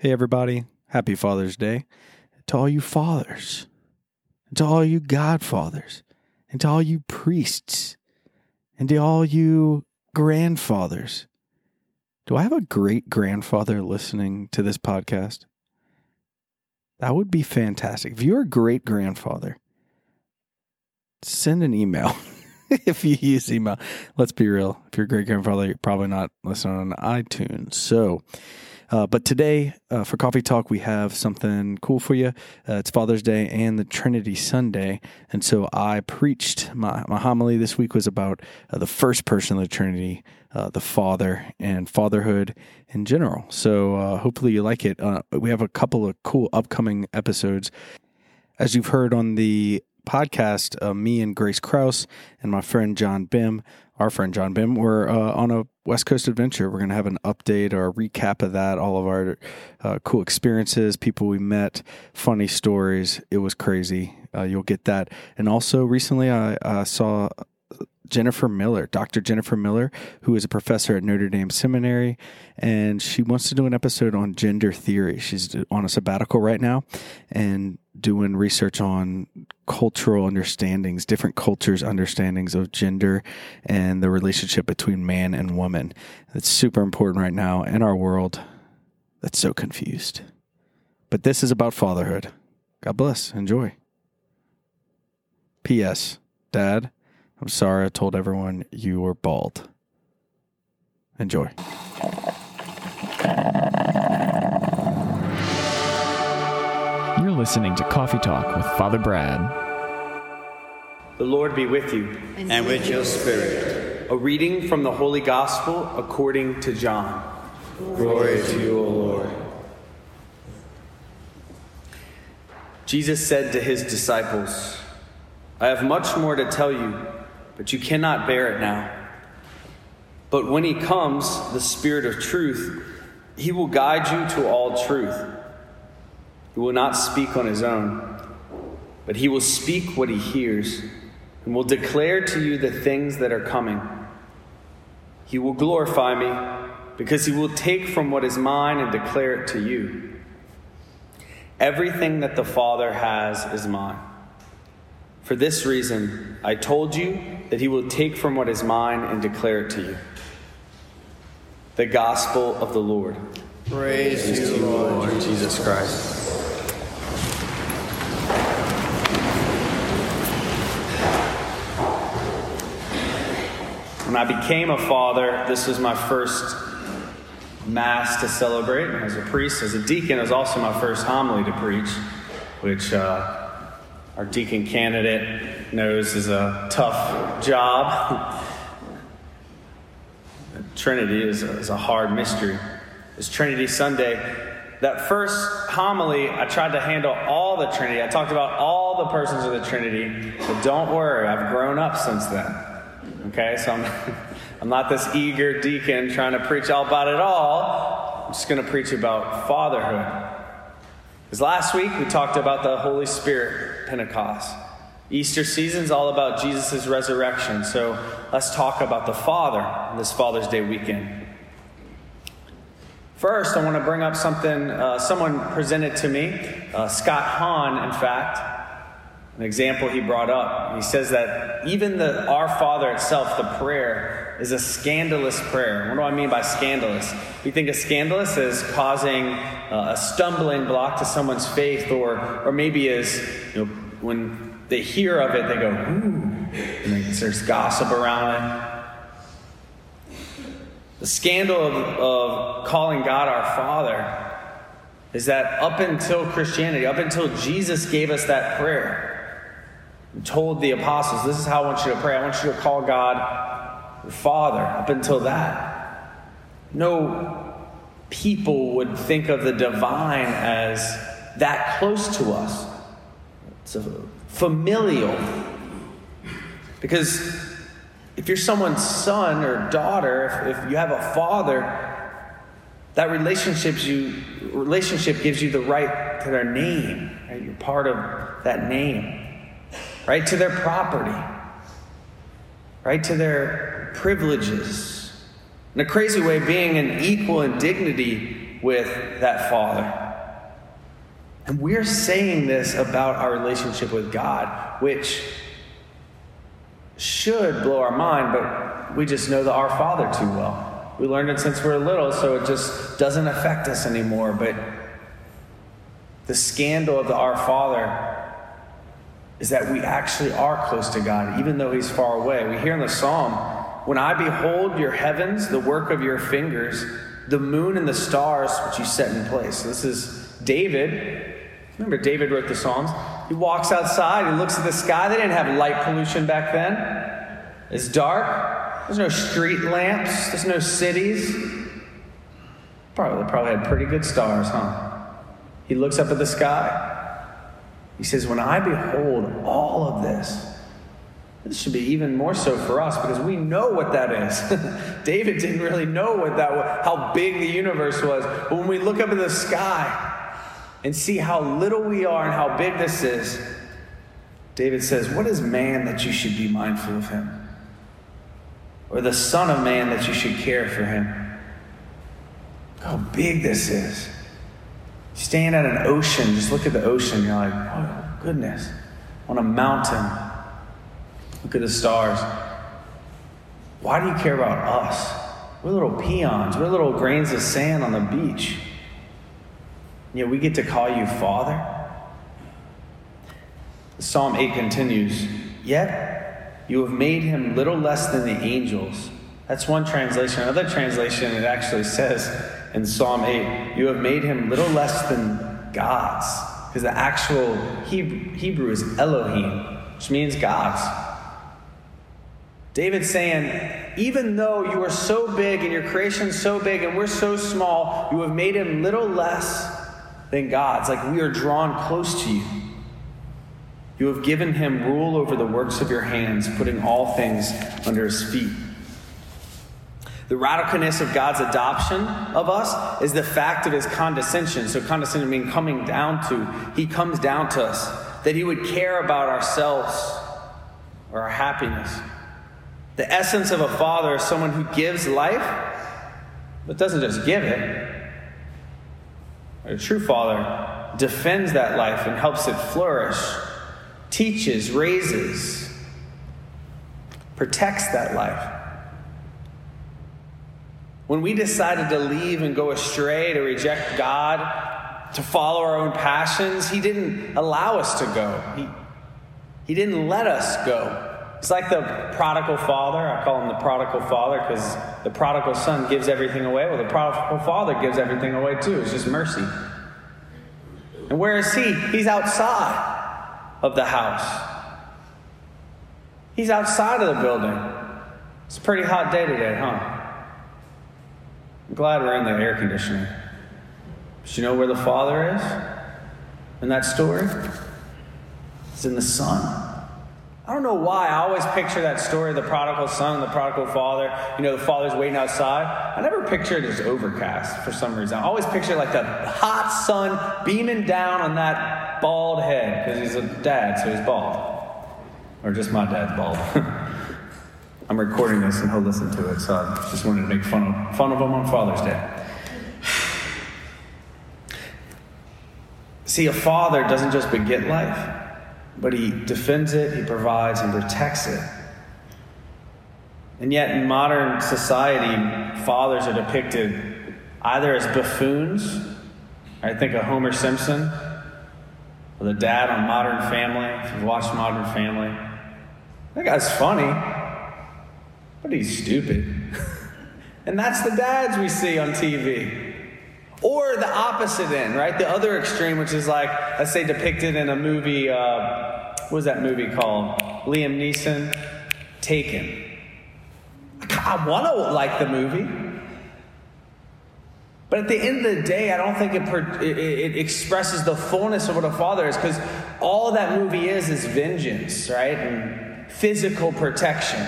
Hey, everybody. Happy Father's Day. To all you fathers, and to all you godfathers, and to all you priests, and to all you grandfathers. Do I have a great grandfather listening to this podcast? That would be fantastic. If you're a great grandfather, send an email. if you use email, let's be real. If you're a great grandfather, you're probably not listening on iTunes. So, uh, but today, uh, for Coffee Talk, we have something cool for you. Uh, it's Father's Day and the Trinity Sunday. And so I preached, my, my homily this week was about uh, the first person of the Trinity, uh, the Father, and fatherhood in general. So uh, hopefully you like it. we have a couple of cool upcoming episodes. As you've heard on the podcast, uh, me and Grace Kraus and my friend John Bim, our friend John Bim, we're uh, on a West Coast adventure. We're going to have an update or a recap of that, all of our uh, cool experiences, people we met, funny stories. It was crazy. Uh, you'll get that. And also, recently I saw Jennifer Miller, Dr. Jennifer Miller, who is a professor at Notre Dame Seminary, and she wants to do an episode on gender theory. She's on a sabbatical right now and doing research on cultural understandings, different cultures' understandings of gender and the relationship between man and woman. It's super important right now in our world that's so confused. But this is about fatherhood. God bless. Enjoy. P.S. Dad, I'm sorry I told everyone you were bald. Enjoy. You're listening to Coffee Talk with Father Brad. The Lord be with you. And, and with your spirit. A reading from the Holy Gospel according to John. Glory to you, O Lord. Jesus said to his disciples, I have much more to tell you but you cannot bear it now. But when he comes, the Spirit of truth, he will guide you to all truth. He will not speak on his own, but he will speak what he hears and will declare to you the things that are coming. He will glorify me because he will take from what is mine and declare it to you. Everything that the Father has is mine. For this reason, I told you that he will take from what is mine and declare it to you. The Gospel of the Lord. Praise, Praise you, Lord, Lord Jesus Christ. When I became a father, this was my first Mass to celebrate. As a priest, as a deacon, it was also my first homily to preach, which uh, our deacon candidate knows is a tough job. Trinity is a, is a hard mystery. It's Trinity Sunday. That first homily, I tried to handle all the Trinity. I talked about all the persons of the Trinity, but don't worry, I've grown up since then. Okay, so I'm, I'm not this eager deacon trying to preach all about it all. I'm just going to preach about fatherhood. Because last week we talked about the Holy Spirit, Pentecost. Easter season is all about Jesus' resurrection. So let's talk about the Father this Father's Day weekend. First, I want to bring up something uh, someone presented to me, uh, Scott Hahn, in fact an example he brought up. He says that even the Our Father itself, the prayer, is a scandalous prayer. What do I mean by scandalous? We think of scandalous as causing uh, a stumbling block to someone's faith, or or maybe as you know when they hear of it, they go, "Ooh," and there's gossip around it. The scandal of, of calling God our Father is that up until Christianity, up until Jesus gave us that prayer, told the apostles, This is how I want you to pray. I want you to call God your Father. Up until that, no people would think of the divine as that close to us. It's familial. Because if you're someone's son or daughter, if, if you have a father, that relationship you relationship gives you the right to their name. Right? You're part of that name right? To their property, right? To their privileges. In a crazy way, being an equal in dignity with that Father. And we're saying this about our relationship with God, which should blow our mind, but we just know the Our Father too well. We learned it since we were little, so it just doesn't affect us anymore. But the scandal of the Our Father is that we actually are close to God, even though He's far away. We hear in the psalm, When I behold your heavens, the work of your fingers, the moon and the stars which you set in place. This is David. Remember, David wrote the Psalms. He walks outside, he looks at the sky. They didn't have light pollution back then. It's dark. There's no street lamps, there's no cities. Probably, probably had pretty good stars, huh? He looks up at the sky. He says, When I behold all of this, this should be even more so for us because we know what that is. David didn't really know what that was, how big the universe was. But when we look up at the sky and see how little we are and how big this is, David says, What is man that you should be mindful of him? Or the Son of Man that you should care for him? How big this is. Stand at an ocean, just look at the ocean, you're like, oh, goodness. On a mountain, look at the stars. Why do you care about us? We're little peons, we're little grains of sand on the beach. Yet we get to call you Father. Psalm 8 continues, Yet you have made him little less than the angels. That's one translation. Another translation, it actually says in Psalm 8, You have made him little less than gods. Because the actual Hebrew is Elohim, which means gods. David's saying, even though you are so big and your creation's so big and we're so small, you have made him little less than gods. Like we are drawn close to you. You have given him rule over the works of your hands, putting all things under his feet. The radicalness of God's adoption of us is the fact of his condescension. So, condescension means coming down to, he comes down to us, that he would care about ourselves or our happiness. The essence of a father is someone who gives life, but doesn't just give it. A true father defends that life and helps it flourish teaches, raises, protects that life. When we decided to leave and go astray, to reject God, to follow our own passions, He didn't allow us to go. He, he didn't let us go. It's like the prodigal father. I call him the prodigal father because the prodigal son gives everything away. Well, the prodigal father gives everything away too. It's just mercy. And where is he? He's outside of the house. He's outside of the building. It's a pretty hot day today, huh? I'm glad we're in the air conditioning. But you know where the Father is in that story? It's in the Son. I don't know why. I always picture that story of the prodigal son and the prodigal father. You know, the father's waiting outside. I never picture it as overcast for some reason. I always picture like the hot sun beaming down on that bald head because he's a dad, so he's bald. Or just my dad's bald. I'm recording this and he'll listen to it, so I just wanted to make fun of, fun of him on Father's Day. See, a father doesn't just beget life but he defends it, he provides, and protects it. And yet, in modern society, fathers are depicted either as buffoons. I think of Homer Simpson, or the dad on Modern Family. If you've watched Modern Family, that guy's funny, but he's stupid. and that's the dads we see on TV. Or the opposite end, right? The other extreme, which is like, let's say, depicted in a movie. Uh, what was that movie called? Liam Neeson, Taken. I want to like the movie. But at the end of the day, I don't think it, it, it expresses the fullness of what a father is because all that movie is is vengeance, right? And physical protection.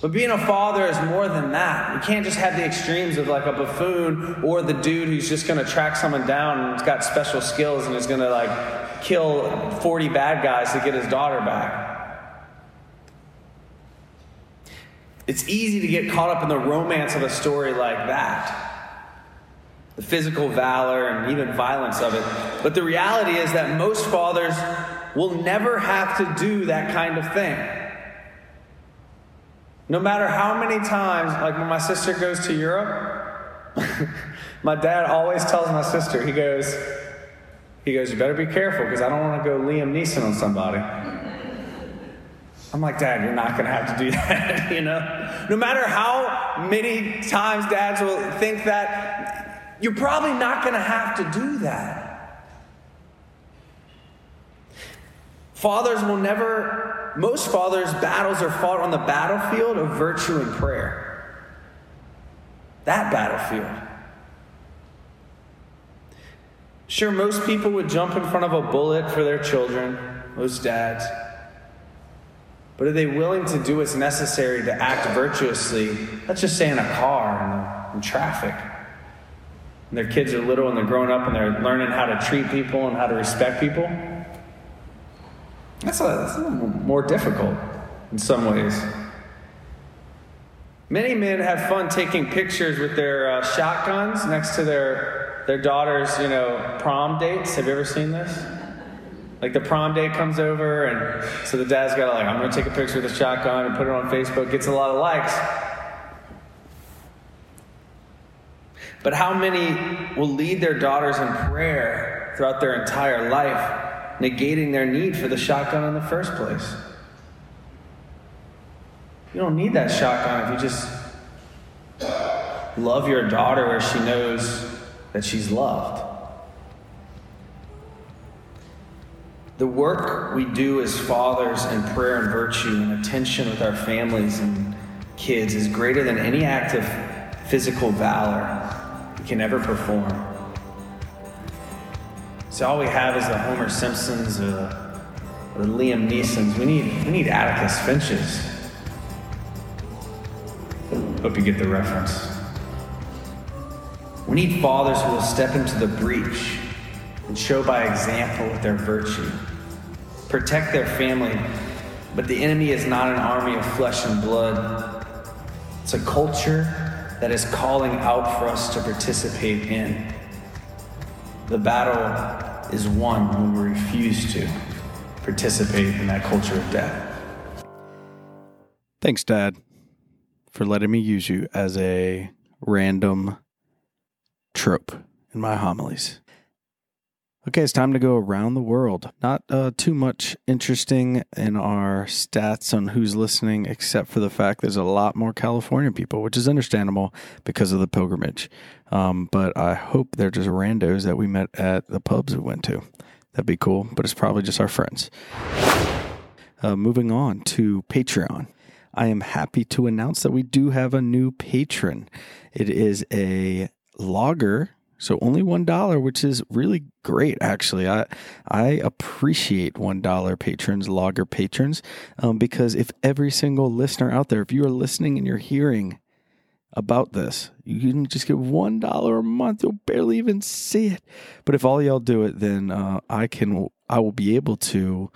But being a father is more than that. You can't just have the extremes of like a buffoon or the dude who's just going to track someone down and has got special skills and is going to like kill 40 bad guys to get his daughter back. It's easy to get caught up in the romance of a story like that. the physical valor and even violence of it. But the reality is that most fathers will never have to do that kind of thing. No matter how many times, like when my sister goes to Europe, my dad always tells my sister, he goes, he goes, you better be careful because I don't want to go Liam Neeson on somebody. I'm like, Dad, you're not going to have to do that, you know? No matter how many times dads will think that, you're probably not going to have to do that. Fathers will never, most fathers' battles are fought on the battlefield of virtue and prayer. That battlefield. Sure, most people would jump in front of a bullet for their children, most dads. But are they willing to do what's necessary to act virtuously? Let's just say in a car, in, in traffic. And their kids are little and they're growing up and they're learning how to treat people and how to respect people. That's a, that's a more difficult in some ways. Many men have fun taking pictures with their uh, shotguns next to their their daughter's, you know, prom dates. Have you ever seen this? Like the prom date comes over, and so the dad's got like, I'm gonna take a picture with the shotgun and put it on Facebook. Gets a lot of likes. But how many will lead their daughters in prayer throughout their entire life, negating their need for the shotgun in the first place? You don't need that shotgun if you just love your daughter where she knows that she's loved. The work we do as fathers in prayer and virtue and attention with our families and kids is greater than any act of physical valor we can ever perform. So all we have is the Homer Simpsons or the, the Liam Neesons. We need, we need Atticus Finches. Hope you get the reference. We need fathers who will step into the breach and show by example their virtue, protect their family. But the enemy is not an army of flesh and blood, it's a culture that is calling out for us to participate in. The battle is won when we refuse to participate in that culture of death. Thanks, Dad, for letting me use you as a random trope in my homilies. Okay, it's time to go around the world. Not uh, too much interesting in our stats on who's listening, except for the fact there's a lot more California people, which is understandable because of the pilgrimage. Um, but I hope they're just randos that we met at the pubs we went to. That'd be cool, but it's probably just our friends. Uh, moving on to Patreon. I am happy to announce that we do have a new patron. It is a logger so only one dollar, which is really great. Actually, I I appreciate one dollar patrons, logger patrons, um, because if every single listener out there, if you are listening and you're hearing about this, you can just get one dollar a month. You'll barely even see it. But if all y'all do it, then uh, I can I will be able to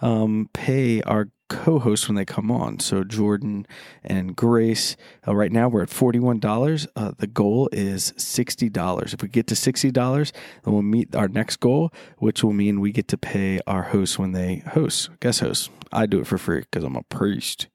um, pay our co-hosts when they come on. So Jordan and Grace. Uh, right now we're at forty-one dollars. Uh, the goal is sixty dollars. If we get to sixty dollars, then we'll meet our next goal, which will mean we get to pay our hosts when they host, guest hosts. I do it for free because I'm a priest,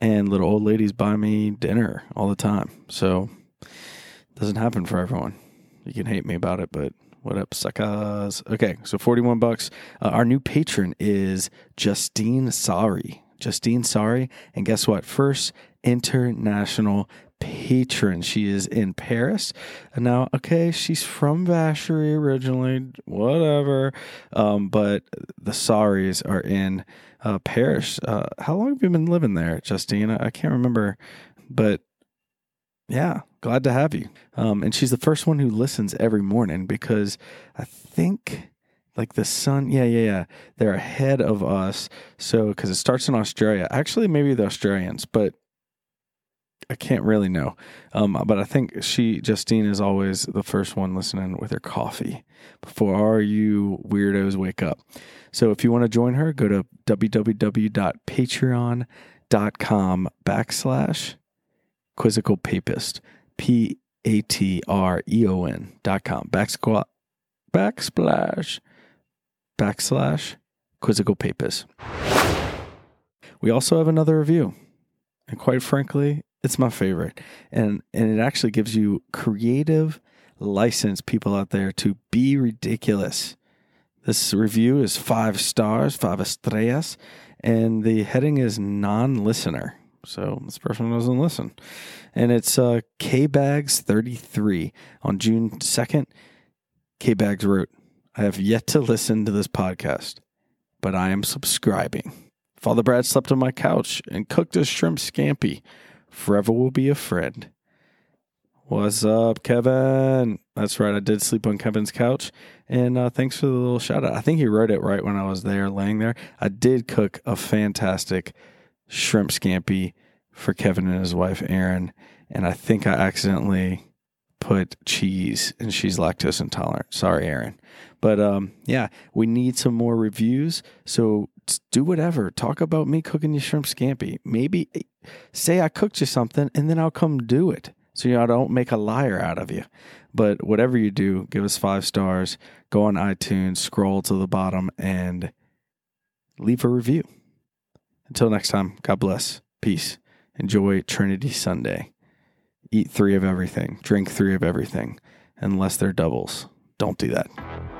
and little old ladies buy me dinner all the time. So it doesn't happen for everyone. You can hate me about it, but what up, suckers? Okay, so 41 bucks. Uh, our new patron is Justine Sari. Justine Sari. And guess what? First international patron. She is in Paris. And Now, okay, she's from Vacherie originally, whatever. Um, but the Saris are in uh, Paris. Uh, how long have you been living there, Justine? I can't remember, but yeah, glad to have you. Um, and she's the first one who listens every morning because I think like the sun, yeah, yeah, yeah, they're ahead of us. So because it starts in Australia, actually, maybe the Australians, but I can't really know. Um, but I think she, Justine, is always the first one listening with her coffee before all you weirdos wake up. So if you want to join her, go to www.patreon.com backslash quizzical papist. P A T R E O N dot com. Backsquat, backsplash, backslash, quizzical papers. We also have another review. And quite frankly, it's my favorite. And and it actually gives you creative license people out there to be ridiculous. This review is five stars, five estrellas, and the heading is non-listener. So this person doesn't listen. And it's uh, K Bags 33 on June 2nd. K Bags wrote, I have yet to listen to this podcast, but I am subscribing. Father Brad slept on my couch and cooked a shrimp scampi. Forever will be a friend. What's up, Kevin? That's right. I did sleep on Kevin's couch. And uh, thanks for the little shout out. I think he wrote it right when I was there laying there. I did cook a fantastic shrimp scampi for Kevin and his wife, Erin. And I think I accidentally put cheese and she's lactose intolerant. Sorry, Erin. But um, yeah, we need some more reviews. So do whatever. Talk about me cooking you shrimp scampi. Maybe eh, say I cooked you something and then I'll come do it so you know, I don't make a liar out of you. But whatever you do, give us five stars, go on iTunes, scroll to the bottom, and leave a review. Until next time, God bless. Peace. Enjoy Trinity Sunday. Eat three of everything, drink three of everything, unless they're doubles. Don't do that.